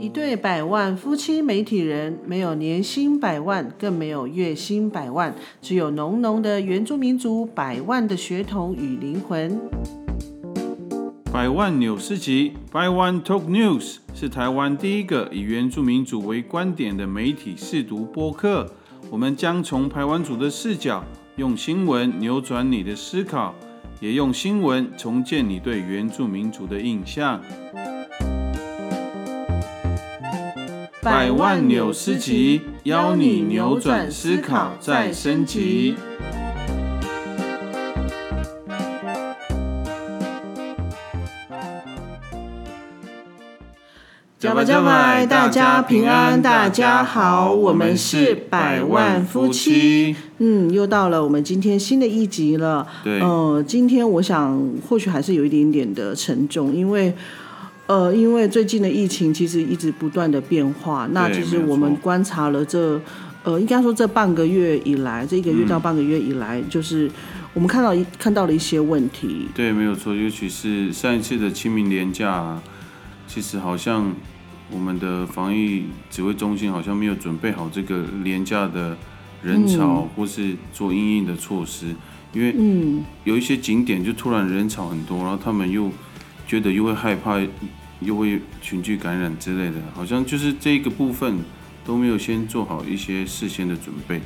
一对百万夫妻媒体人，没有年薪百万，更没有月薪百万，只有浓浓的原住民族百万的血统与灵魂。百万纽斯集，By One Talk News 是台湾第一个以原住民族为观点的媒体试读播客。我们将从台湾族的视角，用新闻扭转你的思考，也用新闻重建你对原住民族的印象。百万纽斯集，邀你扭转思考，再升级。加吧加吧，大家平安，大家好，我们是百万夫妻。嗯，又到了我们今天新的一集了。对，呃，今天我想或许还是有一点点的沉重，因为呃，因为最近的疫情其实一直不断的变化。那其实我们观察了这呃，应该说这半个月以来，这一个月到半个月以来，就是我们看到一看到了一些问题。对，没有错，尤其是上一次的清明年假。其实好像我们的防疫指挥中心好像没有准备好这个廉价的人潮，或是做应应的措施，因为有一些景点就突然人潮很多，然后他们又觉得又会害怕，又会群聚感染之类的，好像就是这个部分都没有先做好一些事先的准备。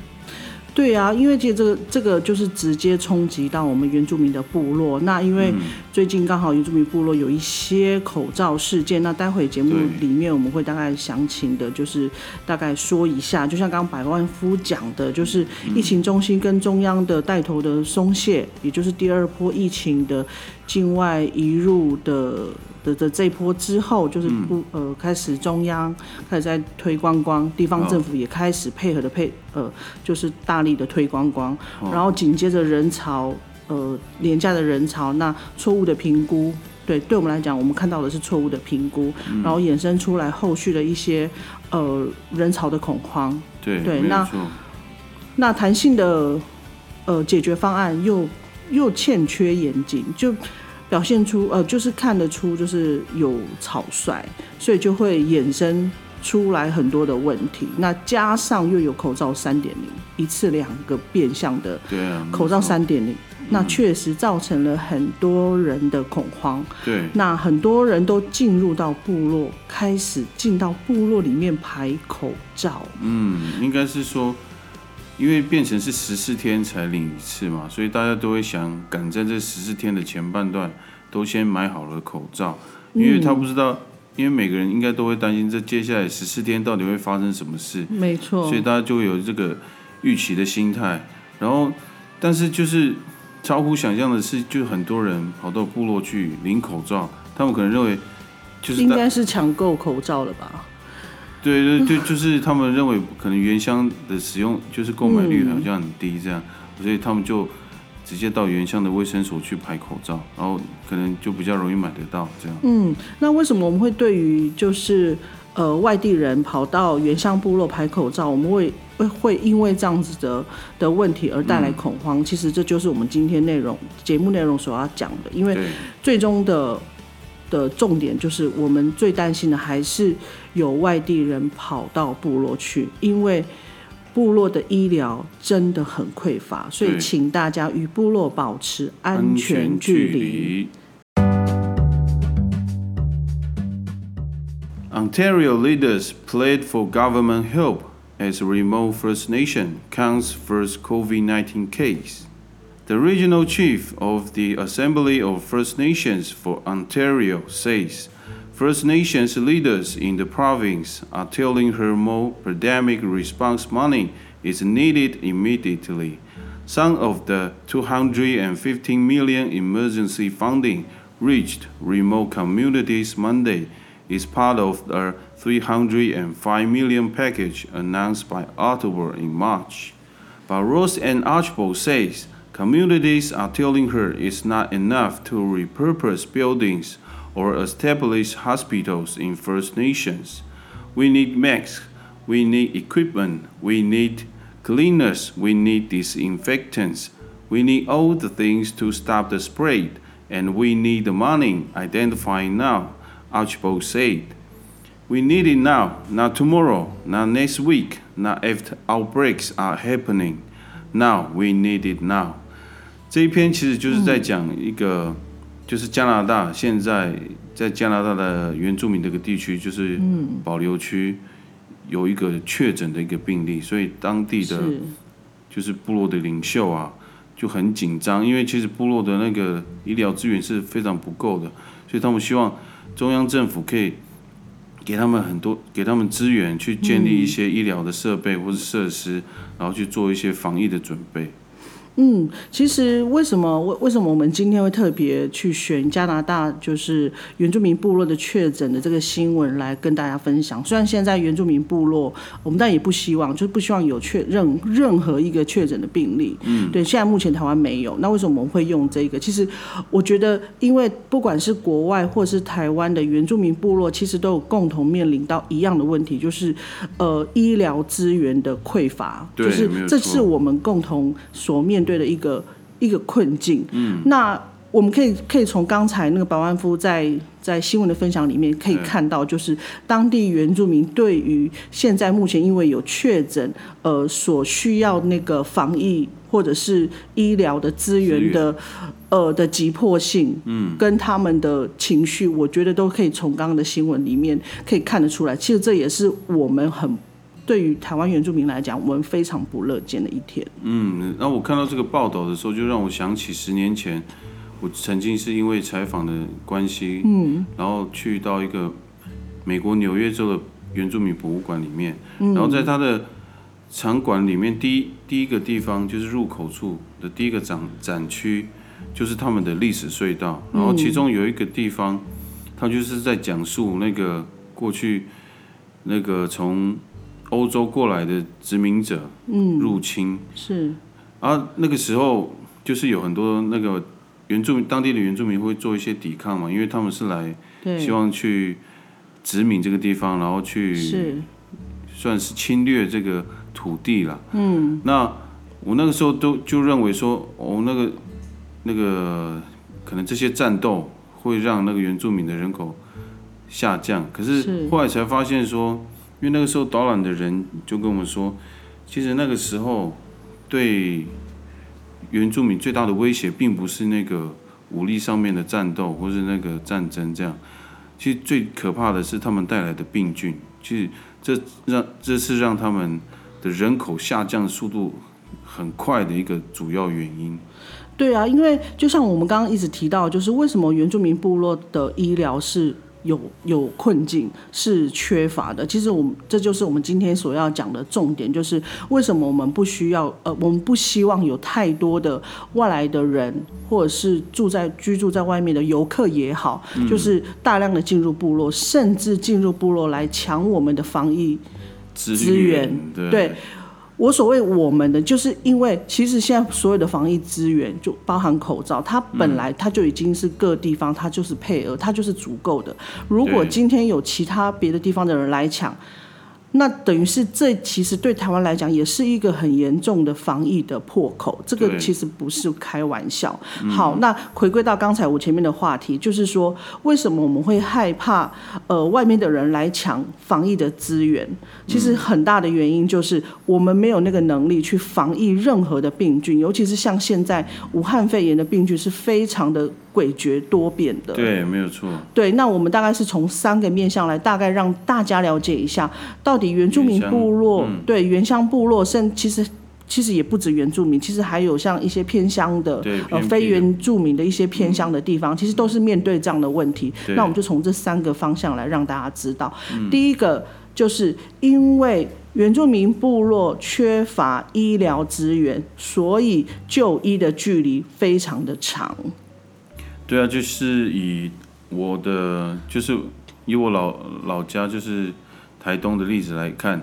对啊，因为其实这个这个就是直接冲击到我们原住民的部落。那因为最近刚好原住民部落有一些口罩事件，那待会节目里面我们会大概详情的，就是大概说一下。就像刚刚百万夫讲的，就是疫情中心跟中央的带头的松懈，也就是第二波疫情的境外移入的。的的这一波之后，就是不呃开始中央开始在推观光，地方政府也开始配合的配呃就是大力的推观光，然后紧接着人潮呃廉价的人潮，那错误的评估，对对我们来讲，我们看到的是错误的评估，然后衍生出来后续的一些呃人潮的恐慌，对对那那弹性的呃解决方案又又欠缺严谨，就。表现出呃，就是看得出就是有草率，所以就会衍生出来很多的问题。那加上又有口罩三点零，一次两个变相的口罩三点零，那确实造成了很多人的恐慌。对，那很多人都进入到部落，开始进到部落里面排口罩。嗯，应该是说，因为变成是十四天才领一次嘛，所以大家都会想赶在这十四天的前半段。都先买好了口罩，因为他不知道，因为每个人应该都会担心这接下来十四天到底会发生什么事，没错，所以大家就会有这个预期的心态。然后，但是就是超乎想象的是，就很多人跑到部落去领口罩，他们可能认为就是应该是抢购口罩了吧？对对，对 就是他们认为可能原箱的使用就是购买率好像很低，这样，所以他们就。直接到原乡的卫生所去排口罩，然后可能就比较容易买得到这样。嗯，那为什么我们会对于就是呃外地人跑到原乡部落排口罩，我们会会会因为这样子的的问题而带来恐慌？其实这就是我们今天内容节目内容所要讲的，因为最终的的重点就是我们最担心的还是有外地人跑到部落去，因为。部落的医疗真的很匮乏，所以请大家与部落保持安全距离。Ontario leaders plead for government help as remote First Nation counts first COVID-19 case. The regional chief of the Assembly of First Nations for Ontario says First Nations leaders in the province are telling her more pandemic response money is needed immediately. Some of the 215 million emergency funding reached remote communities Monday is part of the 305 million package announced by Ottawa in March. But Rose and Archibald says communities are telling her it's not enough to repurpose buildings or establish hospitals in First Nations. We need masks, we need equipment, we need cleaners, we need disinfectants, we need all the things to stop the spread, and we need the money identifying now, Archibald said. We need it now, not tomorrow, not next week, not after outbreaks are happening. Now we need it now. 这一篇其实就是在讲一个，就是加拿大现在在加拿大的原住民这个地区，就是保留区有一个确诊的一个病例，所以当地的就是部落的领袖啊就很紧张，因为其实部落的那个医疗资源是非常不够的，所以他们希望中央政府可以。给他们很多，给他们资源去建立一些医疗的设备或者设施，然后去做一些防疫的准备。嗯，其实为什么为为什么我们今天会特别去选加拿大就是原住民部落的确诊的这个新闻来跟大家分享？虽然现在原住民部落我们但也不希望，就是不希望有确任任何一个确诊的病例。嗯，对，现在目前台湾没有。那为什么我们会用这个？其实我觉得，因为不管是国外或是台湾的原住民部落，其实都有共同面临到一样的问题，就是呃医疗资源的匮乏。就是这是我们共同所面。对的一个一个困境，嗯，那我们可以可以从刚才那个百万夫在在新闻的分享里面可以看到，就是当地原住民对于现在目前因为有确诊，呃，所需要那个防疫或者是医疗的资源的，呃的急迫性，嗯，跟他们的情绪，我觉得都可以从刚刚的新闻里面可以看得出来。其实这也是我们很。对于台湾原住民来讲，我们非常不乐见的一天。嗯，那我看到这个报道的时候，就让我想起十年前，我曾经是因为采访的关系，嗯，然后去到一个美国纽约州的原住民博物馆里面，然后在它的场馆里面，第一第一个地方就是入口处的第一个展展区，就是他们的历史隧道，然后其中有一个地方，他就是在讲述那个过去那个从欧洲过来的殖民者入侵。是，啊，那个时候就是有很多那个原住民当地的原住民会做一些抵抗嘛，因为他们是来希望去殖民这个地方，然后去是。算是侵略这个土地了。嗯，那我那个时候都就认为说，哦，那个那个可能这些战斗会让那个原住民的人口下降，可是。后来才发现说。因为那个时候导览的人就跟我们说，其实那个时候对原住民最大的威胁，并不是那个武力上面的战斗或是那个战争这样，其实最可怕的是他们带来的病菌，其实这让这是让他们的人口下降速度很快的一个主要原因。对啊，因为就像我们刚刚一直提到，就是为什么原住民部落的医疗是。有有困境是缺乏的，其实我们这就是我们今天所要讲的重点，就是为什么我们不需要呃，我们不希望有太多的外来的人，或者是住在居住在外面的游客也好，就是大量的进入部落，甚至进入部落来抢我们的防疫资源，对。我所谓我们的，就是因为其实现在所有的防疫资源，就包含口罩，它本来它就已经是各地方它就是配额，它就是足够的。如果今天有其他别的地方的人来抢。那等于是这其实对台湾来讲也是一个很严重的防疫的破口，这个其实不是开玩笑。好，那回归到刚才我前面的话题，就是说为什么我们会害怕呃外面的人来抢防疫的资源？其实很大的原因就是我们没有那个能力去防疫任何的病菌，尤其是像现在武汉肺炎的病菌是非常的。诡谲多变的，对，没有错。对，那我们大概是从三个面向来，大概让大家了解一下，到底原住民部落，对原乡部落，甚其实其实也不止原住民，其实还有像一些偏乡的，呃，非原住民的一些偏乡的地方，其实都是面对这样的问题。那我们就从这三个方向来让大家知道，第一个就是因为原住民部落缺乏医疗资源，所以就医的距离非常的长。对啊，就是以我的，就是以我老老家，就是台东的例子来看，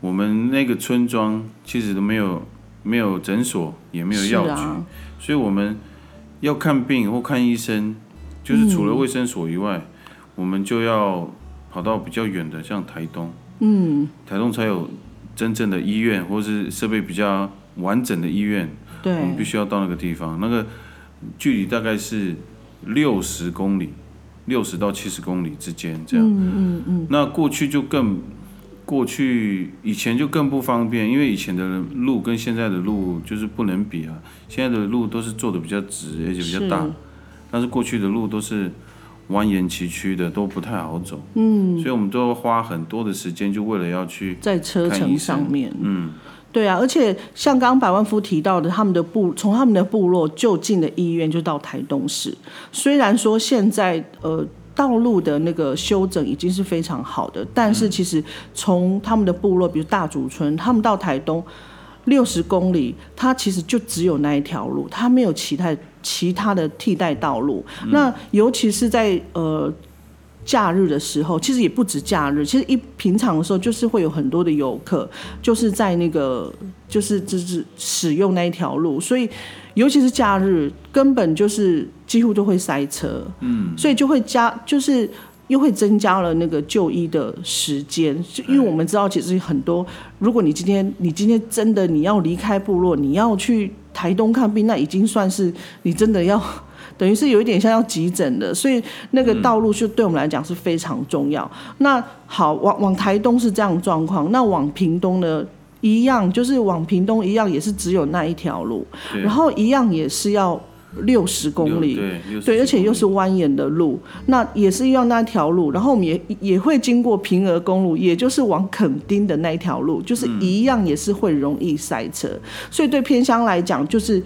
我们那个村庄其实都没有没有诊所，也没有药局，所以我们要看病或看医生，就是除了卫生所以外，我们就要跑到比较远的，像台东，嗯，台东才有真正的医院，或是设备比较完整的医院，对，我们必须要到那个地方，那个距离大概是。六十公里，六十到七十公里之间这样。嗯嗯嗯。那过去就更，过去以前就更不方便，因为以前的路跟现在的路就是不能比啊。现在的路都是做的比较直，而且比较大，但是过去的路都是蜿蜒崎岖的，都不太好走。嗯。所以我们都花很多的时间，就为了要去在车程上面。嗯。对啊，而且像刚刚百万夫提到的，他们的部从他们的部落就近的医院就到台东市。虽然说现在呃道路的那个修整已经是非常好的，但是其实从他们的部落，比如大竹村，他们到台东六十公里，它其实就只有那一条路，它没有其他其他的替代道路。那尤其是在呃。假日的时候，其实也不止假日，其实一平常的时候，就是会有很多的游客，就是在那个，就是就是使用那一条路，所以尤其是假日，根本就是几乎都会塞车，嗯，所以就会加，就是又会增加了那个就医的时间，因为我们知道，其实很多，如果你今天你今天真的你要离开部落，你要去台东看病，那已经算是你真的要。等于是有一点像要急诊的，所以那个道路就对我们来讲是非常重要。那好，往往台东是这样状况，那往屏东呢一样，就是往屏东一样也是只有那一条路，然后一样也是要六十公里，对，而且又是蜿蜒的路，那也是要那条路，然后我们也也会经过平峨公路，也就是往垦丁的那一条路，就是一样也是会容易塞车，所以对偏乡来讲就是。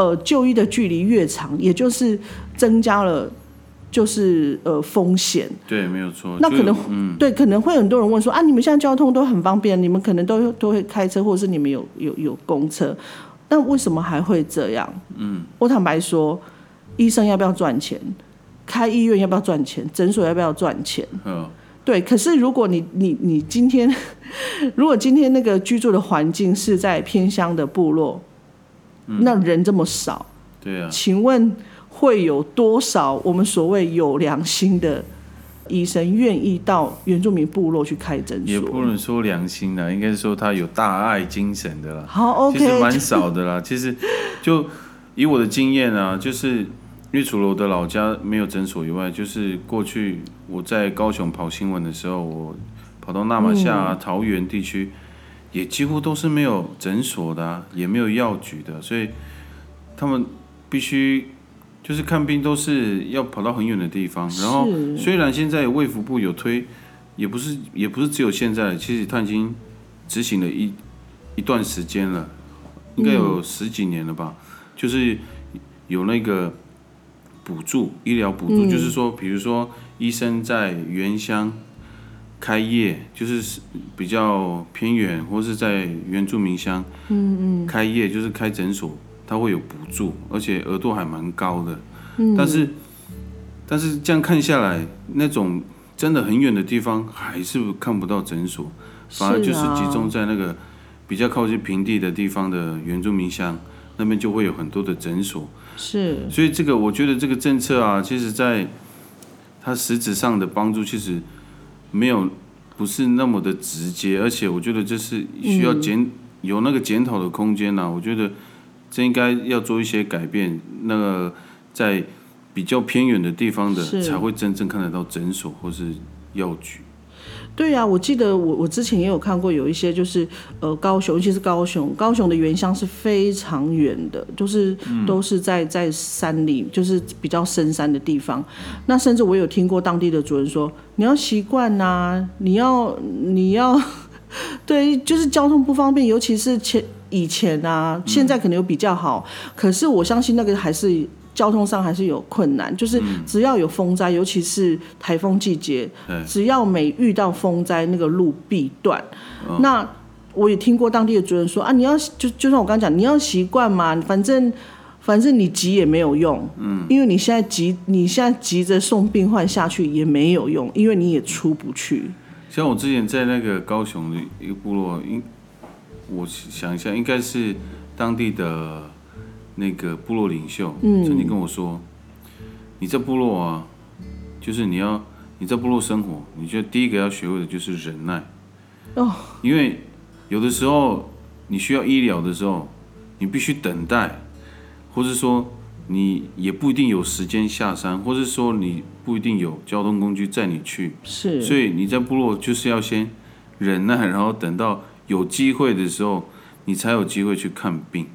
呃，就医的距离越长，也就是增加了，就是呃风险。对，没有错。那可能，嗯，对，可能会很多人问说啊，你们现在交通都很方便，你们可能都都会开车，或者是你们有有有公车，那为什么还会这样？嗯，我坦白说，医生要不要赚钱？开医院要不要赚钱？诊所要不要赚钱？嗯，对。可是如果你你你今天，如果今天那个居住的环境是在偏乡的部落。那人这么少，对啊，请问会有多少我们所谓有良心的医生愿意到原住民部落去开诊所？也不能说良心的，应该是说他有大爱精神的啦。好，OK，其实蛮少的啦。其实就以我的经验啊，就是因为除了我的老家没有诊所以外，就是过去我在高雄跑新闻的时候，我跑到纳马夏、桃园地区。也几乎都是没有诊所的，也没有药局的，所以他们必须就是看病都是要跑到很远的地方。然后虽然现在卫福部有推，也不是也不是只有现在，其实他已经执行了一一段时间了，应该有十几年了吧。就是有那个补助，医疗补助，就是说，比如说医生在原乡。开业就是比较偏远，或是在原住民乡，嗯嗯，开业就是开诊所，它会有补助，而且额度还蛮高的。嗯，但是但是这样看下来，那种真的很远的地方还是看不到诊所，反而就是集中在那个比较靠近平地的地方的原住民乡，那边就会有很多的诊所。是，所以这个我觉得这个政策啊，其实在它实质上的帮助，其实。没有，不是那么的直接，而且我觉得这是需要检有那个检讨的空间呐。我觉得这应该要做一些改变，那个在比较偏远的地方的才会真正看得到诊所或是药局。对呀，我记得我我之前也有看过，有一些就是呃高雄，尤其是高雄，高雄的原乡是非常远的，就是都是在在山里，就是比较深山的地方。那甚至我有听过当地的主人说，你要习惯呐，你要你要，对，就是交通不方便，尤其是前以前啊，现在可能有比较好，可是我相信那个还是。交通上还是有困难，就是只要有风灾，尤其是台风季节，只要每遇到风灾，那个路必断。那我也听过当地的主人说啊，你要就就像我刚讲，你要习惯嘛，反正反正你急也没有用，嗯，因为你现在急，你现在急着送病患下去也没有用，因为你也出不去。像我之前在那个高雄的一个部落，应我想一下，应该是当地的。那个部落领袖曾经跟我说：“你在部落啊，就是你要你在部落生活，你就第一个要学会的就是忍耐。哦，因为有的时候你需要医疗的时候，你必须等待，或是说你也不一定有时间下山，或是说你不一定有交通工具载你去，是，所以你在部落就是要先忍耐，然后等到有机会的时候，你才有机会去看病。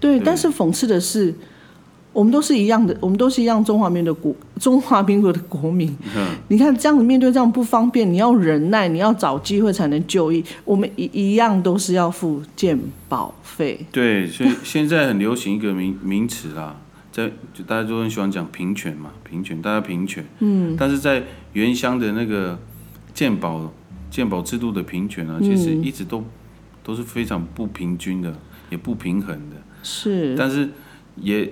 对，但是讽刺的是，我们都是一样的，我们都是一样中华民的国中华民国的国民。你看这样子面对这样不方便，你要忍耐，你要找机会才能就医。我们一一样都是要付健保费。对，所以现在很流行一个名名词啦，在就大家都很喜欢讲平权嘛，平权，大家平权。嗯。但是在原乡的那个健保健保制度的平权啊，其实一直都都是非常不平均的，也不平衡的。是，但是也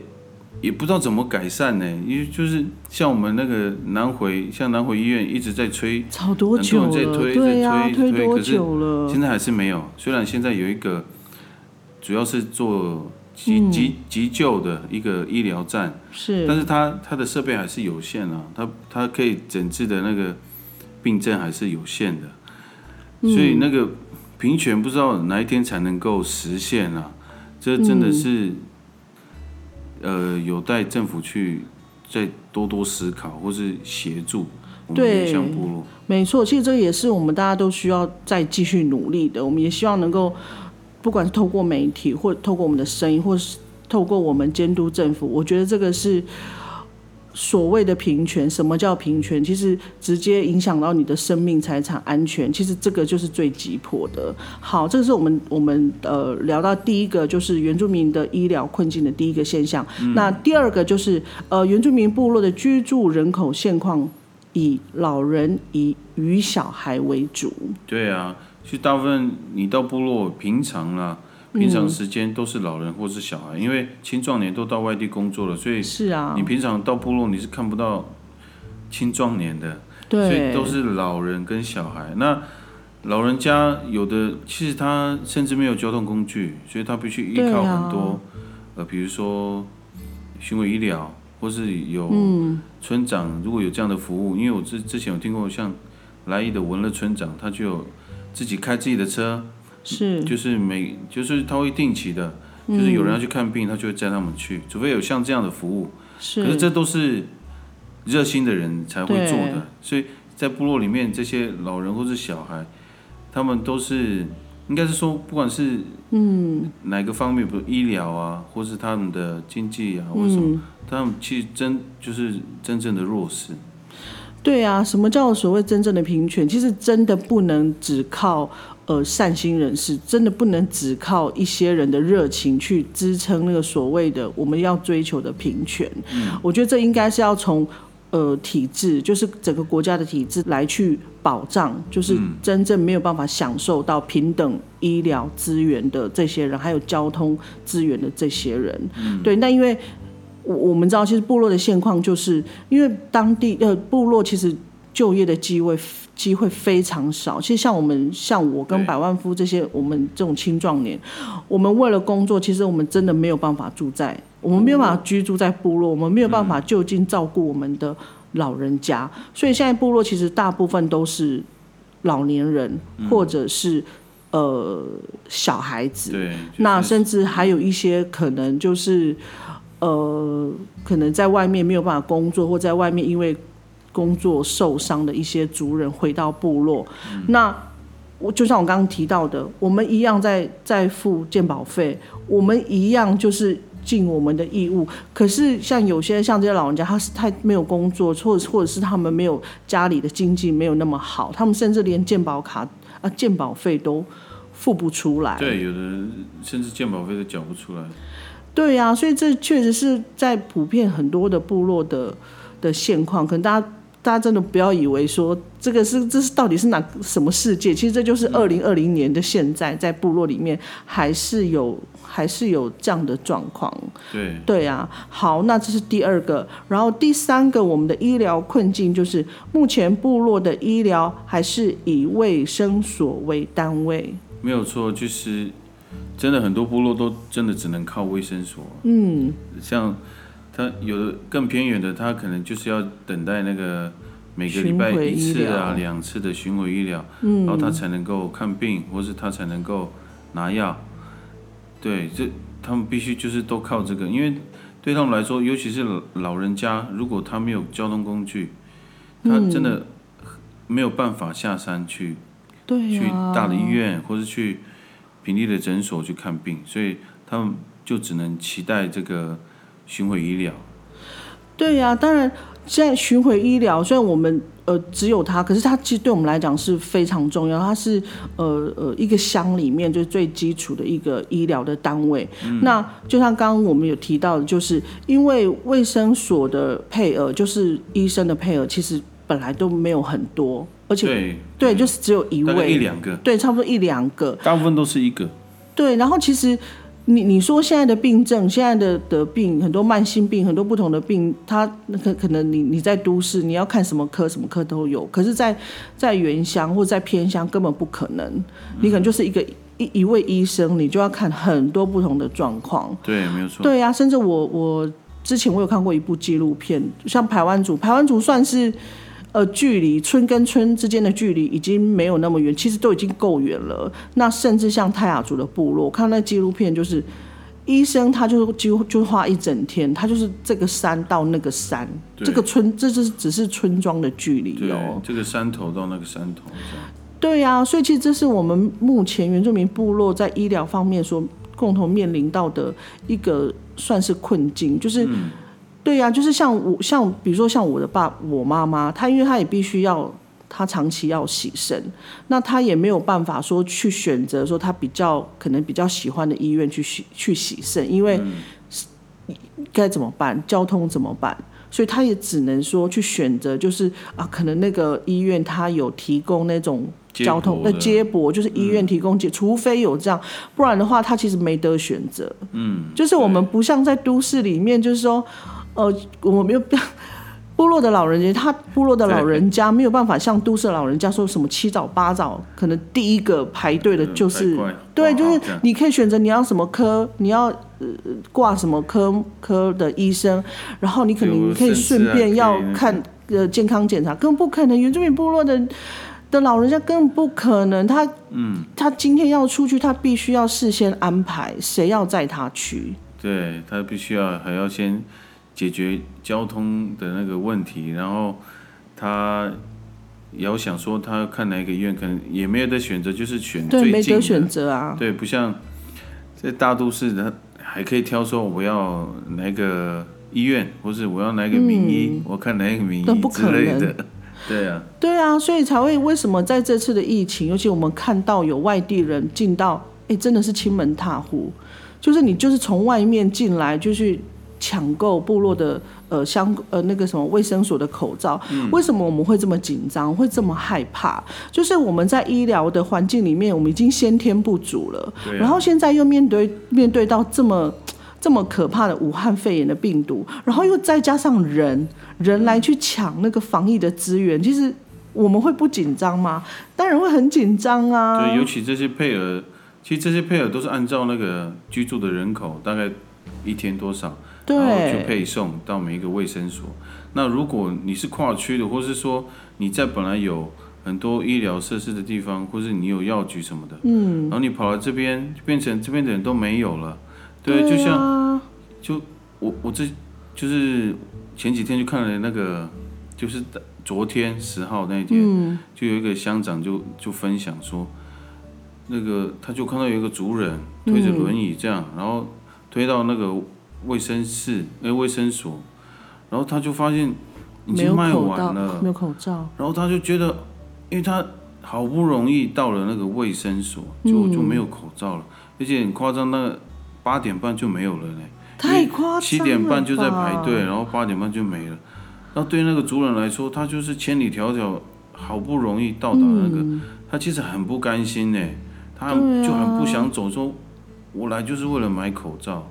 也不知道怎么改善呢？因为就是像我们那个南回，像南回医院一直在催，吵多久了？对呀，推多久了？现在还是没有。虽然现在有一个，主要是做急急急救的一个医疗站，是，但是它它的设备还是有限啊，它它可以诊治的那个病症还是有限的，所以那个平权不知道哪一天才能够实现啊。这真的是，呃，有待政府去再多多思考，或是协助我们原乡部落。没错，其实这也是我们大家都需要再继续努力的。我们也希望能够，不管是透过媒体，或透过我们的声音，或是透过我们监督政府，我觉得这个是。所谓的平权，什么叫平权？其实直接影响到你的生命财产安全，其实这个就是最急迫的。好，这个是我们我们呃聊到第一个，就是原住民的医疗困境的第一个现象。那第二个就是呃原住民部落的居住人口现况，以老人以与小孩为主。对啊，其实大部分你到部落平常啦。平常时间都是老人或是小孩，因为青壮年都到外地工作了，所以是啊，你平常到部落你是看不到青壮年的，对，所以都是老人跟小孩。那老人家有的其实他甚至没有交通工具，所以他必须依靠很多，呃，比如说巡回医疗，或是有村长如果有这样的服务，因为我之之前有听过像来意的文乐村长，他就有自己开自己的车。是，就是每就是他会定期的，就是有人要去看病，他就会载他们去，除非有像这样的服务。是，可是这都是热心的人才会做的，所以在部落里面，这些老人或是小孩，他们都是应该是说，不管是嗯哪个方面，比如医疗啊，或是他们的经济啊，或什么，他们其实真就是真正的弱势。对啊，什么叫所谓真正的平权？其实真的不能只靠。呃，善心人士真的不能只靠一些人的热情去支撑那个所谓的我们要追求的平权。嗯，我觉得这应该是要从呃体制，就是整个国家的体制来去保障，就是真正没有办法享受到平等医疗资源的这些人，还有交通资源的这些人。嗯，对。那因为我我们知道，其实部落的现况就是因为当地呃部落其实就业的机会。机会非常少。其实像我们，像我跟百万夫这些，我们这种青壮年，我们为了工作，其实我们真的没有办法住在，我们没有办法居住在部落，我们没有办法就近照顾我们的老人家。所以现在部落其实大部分都是老年人，或者是呃小孩子。对。那甚至还有一些可能就是呃，可能在外面没有办法工作，或在外面因为。工作受伤的一些族人回到部落，那我就像我刚刚提到的，我们一样在在付鉴保费，我们一样就是尽我们的义务。可是像有些像这些老人家，他是太没有工作，或者或者是他们没有家里的经济没有那么好，他们甚至连健保卡啊健保费都付不出来。对，有的甚至健保费都缴不出来。对呀，所以这确实是在普遍很多的部落的的现况，可能大家。大家真的不要以为说这个是这是到底是哪什么世界？其实这就是二零二零年的现在，在部落里面还是有还是有这样的状况。对对啊，好，那这是第二个，然后第三个，我们的医疗困境就是目前部落的医疗还是以卫生所为单位。没有错，就是真的很多部落都真的只能靠卫生所。嗯，像。他有的更偏远的，他可能就是要等待那个每个礼拜一次啊、两次的巡回医疗，然后他才能够看病，或是他才能够拿药。对，这他们必须就是都靠这个，因为对他们来说，尤其是老人家，如果他没有交通工具，他真的没有办法下山去对去、大的医院，或是去平地的诊所去看病，所以他们就只能期待这个巡回医疗。对呀、当然现在巡回医疗虽然我们呃只有它，可是它其实对我们来讲是非常重要，它是呃呃一个乡里面就是最基础的一个医疗的单位。那就像刚刚我们有提到的，就是因为卫生所的配额，就是医生的配额，其实本来都没有很多，而且对对，就是只有一位，一两个，对，差不多一两个。大部分都是一个。对，然后其实你你说现在的病症，现在的的病很多慢性病，很多不同的病，它那可可能你你在都市你要看什么科什么科都有，可是在，在原乡或者在偏乡根本不可能，你可能就是一个一一位医生，你就要看很多不同的状况。对，没有错。对呀、甚至我我之前我有看过一部纪录片，像排湾族，排湾族算是呃距离村跟村之间的距离已经没有那么远，其实都已经够远了。那甚至像泰雅族的部落，我看那纪录片就是。医生他就几乎就花一整天，他就是这个山到那个山，这个村，这就是只是村庄的距离对哦。，这个山头到那个山头。对呀、所以其实这是我们目前原住民部落在医疗方面所共同面临到的一个算是困境，就是，对呀、就是像我像比如说像我的爸我妈妈，她因为她也必须要。她长期要洗肾，那她也没有办法说去选择说她比较可能比较喜欢的医院去洗去洗肾，因为该怎么办？交通怎么办？所以她也只能说去选择，就是啊，可能那个医院它有提供那种交通的接驳，就是医院提供接，除非有这样，不然的话，他其实没得选择。嗯，就是我们不像在都市里面，就是说，呃，我没有 部落的老人家，他部落的老人家没有办法像都市的老人家说什么七早八早，可能第一个排队的嗯就是对，就是你可以选择你要什么科，你要呃挂什么科科的医生，然后你可能你可以顺便要看呃健康检查，更不可能，原住民部落的。的老人家根本不可能，他嗯，他今天要出去，他必须要事先安排谁要载他去，对他必须要还要先解决交通的那个问题，然后他也要想说他看哪一个医院，可能也没有得选择，就是选对，最近的。没得选择啊。对，不像在大都市他，还可以挑说我要哪个医院，或是我要哪个名医，我看哪一个名医那不可之类能的。对啊，对啊，所以才会为什么在这次的疫情，尤其我们看到有外地人进到，哎，真的是亲门踏户，就是你就是从外面进来就去抢购部落的呃相呃那个什么卫生所的口罩，为什么我们会这么紧张，会这么害怕？就是我们在医疗的环境里面，我们已经先天不足了，啊然后现在又面对面对到这么。这么可怕的武汉肺炎的病毒，然后又再加上人人来去抢那个防疫的资源，其实我们会不紧张吗？当然会很紧张啊。对，尤其这些配额，其实这些配额都是按照那个居住的人口大概一天多少，然后去配送到每一个卫生所。那如果你是跨区的，或是说你在本来有很多医疗设施的地方，或是你有药局什么的，嗯，然后你跑到这边，就变成这边的人都没有了。对，就像啊。就我我这就是前几天就看了那个，就是昨天十号那一天，嗯。就有一个乡长就就分享说，那个他就看到有一个族人推着轮椅这样，然后推到那个卫生室哎卫生所，然后他就发现已经卖，完了没，有口罩，然后他就觉得，因为他好不容易到了那个卫生所，就就没有口罩了，而且很夸张，那个八点半就没有了呢。太夸张了。七点半就在排队，然后八点半就没了。那对那个族人来说，他就是千里迢迢，好不容易到达那个，他其实很不甘心呢，他就很不想走，说我来就是为了买口罩。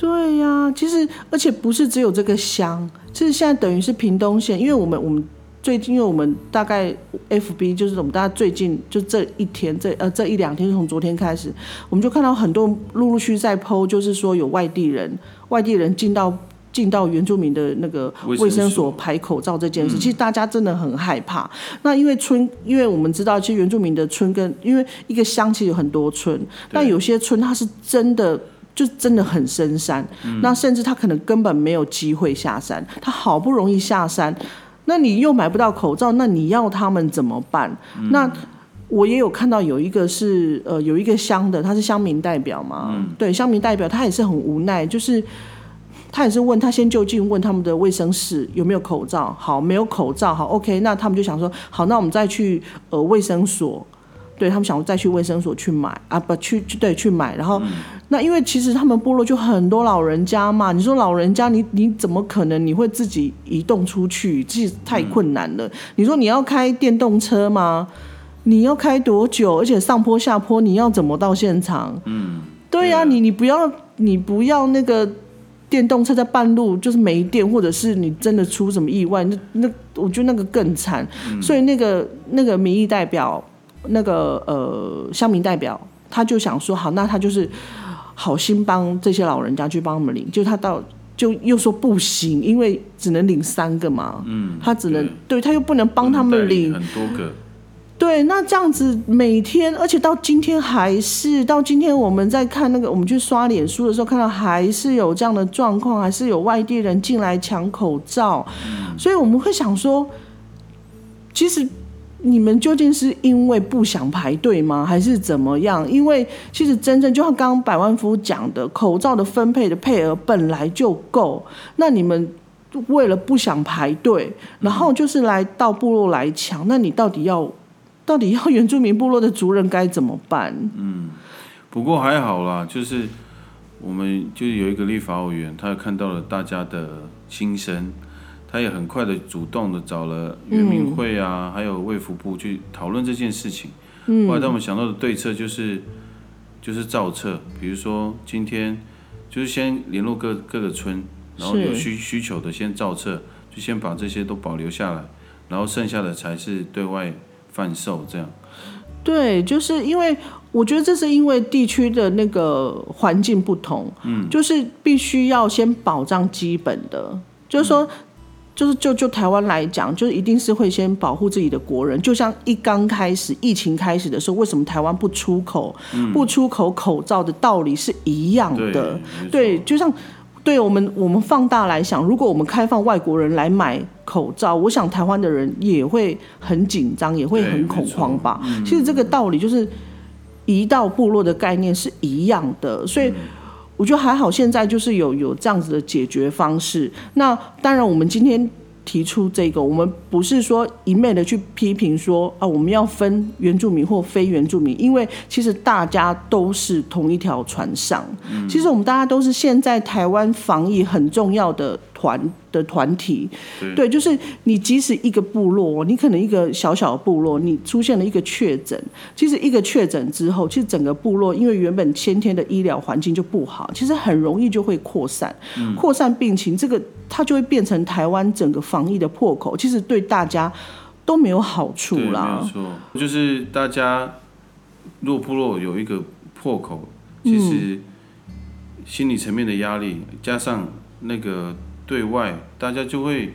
对呀、其实而且不是只有这个乡，其实现在等于是屏东县，因为我们我们最近，因为我们大概 FB 就是我们大家最近就这一天这呃这一两天，从昨天开始，我们就看到很多陆陆续续在 PO，就是说有外地人外地人进到。进到原住民的那个卫生所所排口罩这件事，其实大家真的很害怕。那因为村，因为我们知道，其实原住民的村跟因为一个乡其实有很多村，但有些村它是真的就真的很深山，那甚至他可能根本没有机会下山，他好不容易下山，那你又买不到口罩，那你要他们怎么办？那我也有看到有一个是呃有一个乡的，他是乡民代表嘛，对，乡民代表他也是很无奈，就是他也是问他先就近问他们的卫生室有没有口罩，好，没有口罩，好，OK，那他们就想说，好，那我们再去呃卫生所。对他们想再去卫生所去买啊，不去对去买，然后那因为其实他们部落就很多老人家嘛，你说老人家你你怎么可能你会自己移动出去？其实太困难了。你说你要开电动车吗？你要开多久？而且上坡下坡你要怎么到现场？嗯，对呀，你你不要你不要那个电动车在半路就是没电，或者是你真的出什么意外，那那我觉得那个更惨。所以那个那个民意代表。那个呃，乡民代表他就想说，好，那他就是好心帮这些老人家去帮他们领，就他到就又说不行，因为只能领三个嘛，嗯，他只能对。他又不能帮他们领很多个，对，那这样子每天，而且到今天还是到今天我们在看那个，我们去刷脸书的时候看到还是有这样的状况，还是有外地人进来抢口罩，所以我们会想说，其实。你们究竟是因为不想排队吗，还是怎么样？因为其实真正就像刚刚百万夫讲的，口罩的分配的配额本来就够。那你们为了不想排队，然后就是来到部落来抢，那你到底要到底要原住民部落的族人该怎么办？嗯，不过还好啦，就是我们就有一个立法委员，他看到了大家的心声。他也很快的主动的找了圆明会啊，还有卫福部去讨论这件事情。后来他们想到的对策就是就是造册，比如说今天就是先联络各各个村，然后有需需求的先造册，就先把这些都保留下来，然后剩下的才是对外贩售这样。对，就是因为我觉得这是因为地区的那个环境不同，嗯，就是必须要先保障基本的，就是说。就是就就台湾来讲，就是一定是会先保护自己的国人。就像一刚开始疫情开始的时候，为什么台湾不出口不出口口罩的道理是一样的。对，就像对我们我们放大来想，如果我们开放外国人来买口罩，我想台湾的人也会很紧张，也会很恐慌吧。其实这个道理就是一到部落的概念是一样的，所以。我觉得还好，现在就是有有这样子的解决方式。那当然，我们今天提出这个，我们不是说一昧的去批评说啊，我们要分原住民或非原住民，因为其实大家都是同一条船上。其实我们大家都是现在台湾防疫很重要的。团的团体，对，就是你即使一个部落，你可能一个小小的部落，你出现了一个确诊，其实一个确诊之后，其实整个部落因为原本先天的医疗环境就不好，其实很容易就会扩散，扩散病情，这个它就会变成台湾整个防疫的破口，其实对大家都没有好处啦。没错，就是大家若部落有一个破口，其实心理层面的压力加上那个。对外，大家就会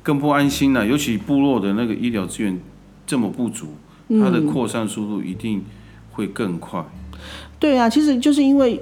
更不安心了。尤其部落的那个医疗资源这么不足，它的扩散速度一定会更快。对啊，其实就是因为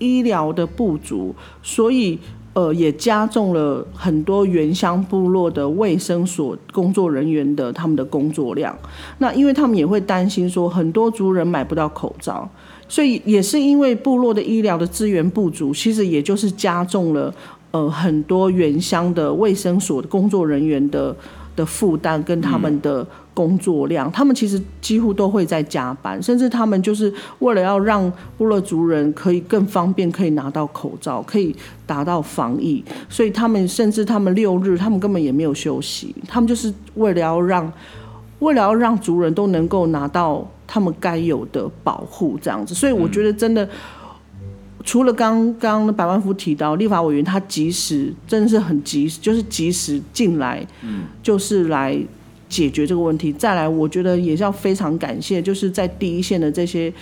医疗的不足，所以呃也加重了很多原乡部落的卫生所工作人员的他们的工作量。那因为他们也会担心说，很多族人买不到口罩，所以也是因为部落的医疗的资源不足，其实也就是加重了。呃，很多原乡的卫生所的工作人员的的负担跟他们的工作量，他们其实几乎都会在加班，甚至他们就是为了要让部落族人可以更方便可以拿到口罩，可以达到防疫，所以他们甚至他们六日他们根本也没有休息，他们就是为了要让为了要让族人都能够拿到他们该有的保护，这样子，所以我觉得真的。除了刚刚的百万夫提到立法委员，他及时真的是很及时，就是及时进来，嗯，就是来解决这个问题。再来，我觉得也是要非常感谢，就是在第一线的这些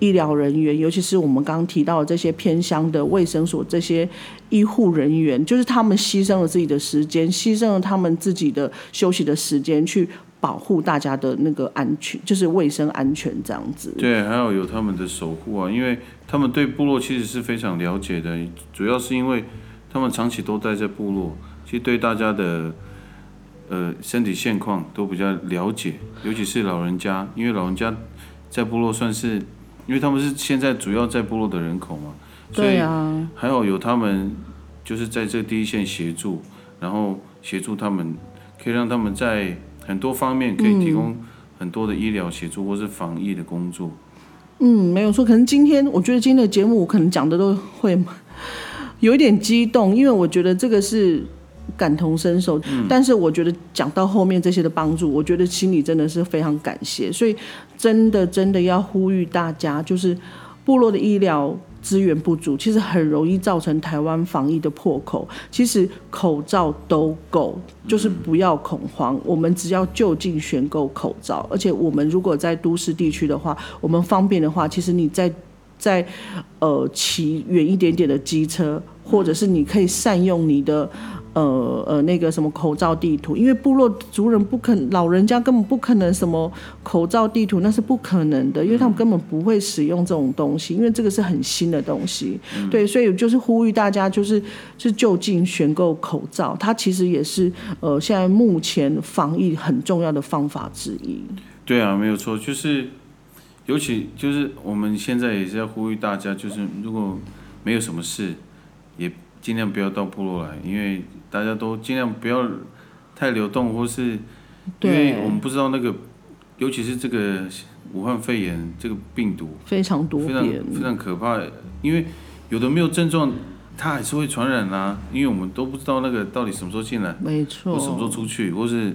医疗人员，尤其是我们刚刚提到的这些偏乡的卫生所这些医护人员，就是他们牺牲了自己的时间，牺牲了他们自己的休息的时间去。保护大家的那个安全，就是卫生安全这样子。对，还要有他们的守护啊，因为他们对部落其实是非常了解的，主要是因为他们长期都待在部落，其实对大家的呃身体现况都比较了解，尤其是老人家，因为老人家在部落算是，因为他们是现在主要在部落的人口嘛，所以对啊，还有有他们就是在这第一线协助，然后协助他们，可以让他们在很多方面可以提供很多的医疗协助或是防疫的工作。嗯，没有错。可能今天我觉得今天的节目我可能讲的都会有一点激动，因为我觉得这个是感同身受。但是我觉得讲到后面这些的帮助，我觉得心里真的是非常感谢。所以真的真的要呼吁大家，就是部落的医疗。资源不足，其实很容易造成台湾防疫的破口。其实口罩都够，就是不要恐慌。我们只要就近选购口罩，而且我们如果在都市地区的话，我们方便的话，其实你在在呃骑远一点点的机车，或者是你可以善用你的。呃呃，那个什么口罩地图，因为部落族人不肯，老人家根本不可能什么口罩地图，那是不可能的，因为他们根本不会使用这种东西，因为这个是很新的东西。对，所以就是呼吁大家，就是是就近选购口罩，它其实也是呃现在目前防疫很重要的方法之一。对啊，没有错，就是尤其就是我们现在也是要呼吁大家，就是如果没有什么事，也尽量不要到部落来，因为。大家都尽量不要太流动，或是因为我们不知道那个，尤其是这个武汉肺炎这个病毒非常多，非常非常可怕。因为有的没有症状，它还是会传染啊。因为我们都不知道那个到底什么时候进来，没错，或什么时候出去，或是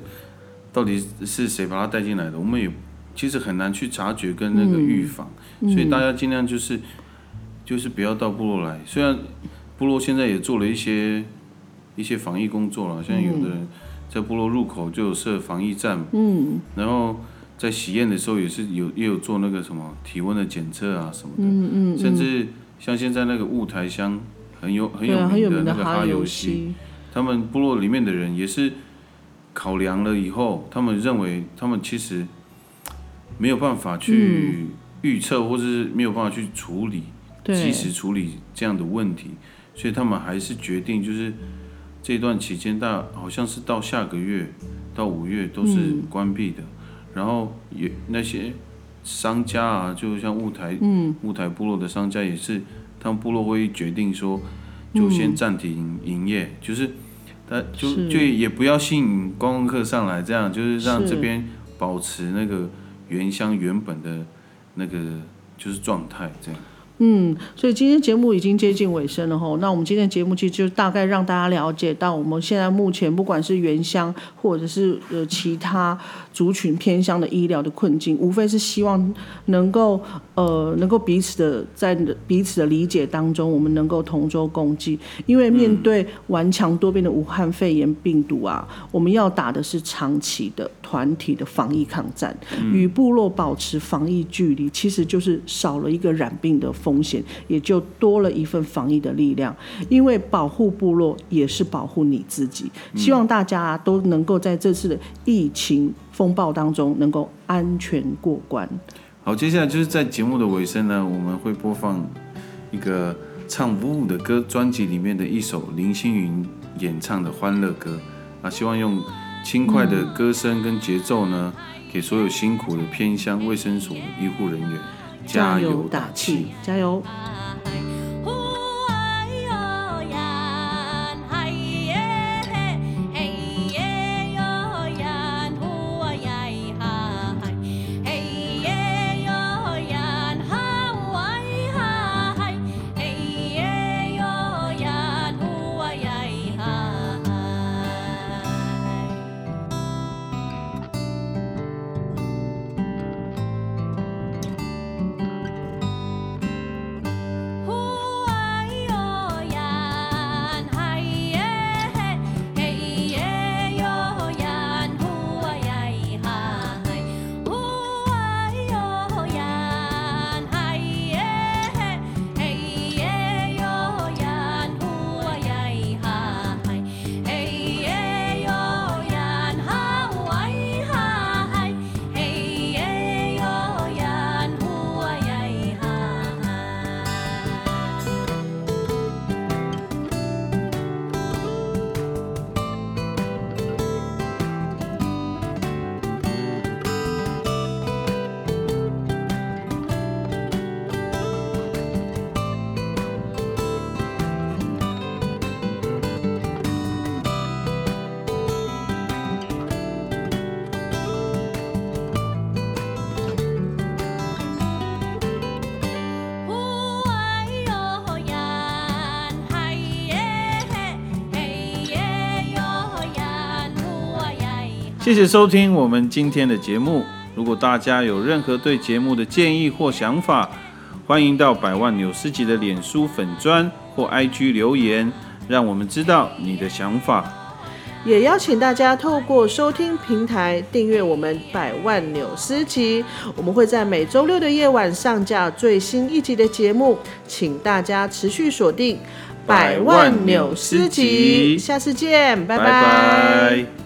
到底是谁把它带进来的，我们也其实很难去察觉跟那个预防。所以大家尽量就是就是不要到部落来。虽然部落现在也做了一些。一些防疫工作了，像有的人在部落入口就有设防疫站，嗯，然后在喜宴的时候也是有也有做那个什么体温的检测啊什么的，嗯嗯，甚至像现在那个雾台乡很有很有名的那个哈游戏，他们部落里面的人也是考量了以后，他们认为他们其实没有办法去预测或者是没有办法去处理及时处理这样的问题，所以他们还是决定就是。这段期间，大好像是到下个月，到五月都是关闭的。然后也那些商家啊，就像雾台、雾台部落的商家也是，他们部落会议决定说，就先暂停营业，就是他就就也不要吸引观光客上来，这样就是让这边保持那个原乡原本的那个就是状态这样。嗯，所以今天节目已经接近尾声了吼。那我们今天节目其实就大概让大家了解到，我们现在目前不管是原乡或者是呃其他族群偏乡的医疗的困境，无非是希望能够呃能够彼此的在彼此的理解当中，我们能够同舟共济。因为面对顽强多变的武汉肺炎病毒啊，我们要打的是长期的团体的防疫抗战，与部落保持防疫距离，其实就是少了一个染病的。风险也就多了一份防疫的力量，因为保护部落也是保护你自己。希望大家都能够在这次的疫情风暴当中能够安全过关。好，接下来就是在节目的尾声呢，我们会播放一个唱舞舞的歌专辑里面的一首林星云演唱的欢乐歌啊，希望用轻快的歌声跟节奏呢，给所有辛苦的偏乡卫生所医护人员。加油打气，加油！谢谢收听我们今天的节目。如果大家有任何对节目的建议或想法，欢迎到百万纽斯集的脸书粉砖或 IG 留言，让我们知道你的想法。也邀请大家透过收听平台订阅我们百万纽斯集，我们会在每周六的夜晚上架最新一集的节目，请大家持续锁定百万纽斯集，下次见，拜拜。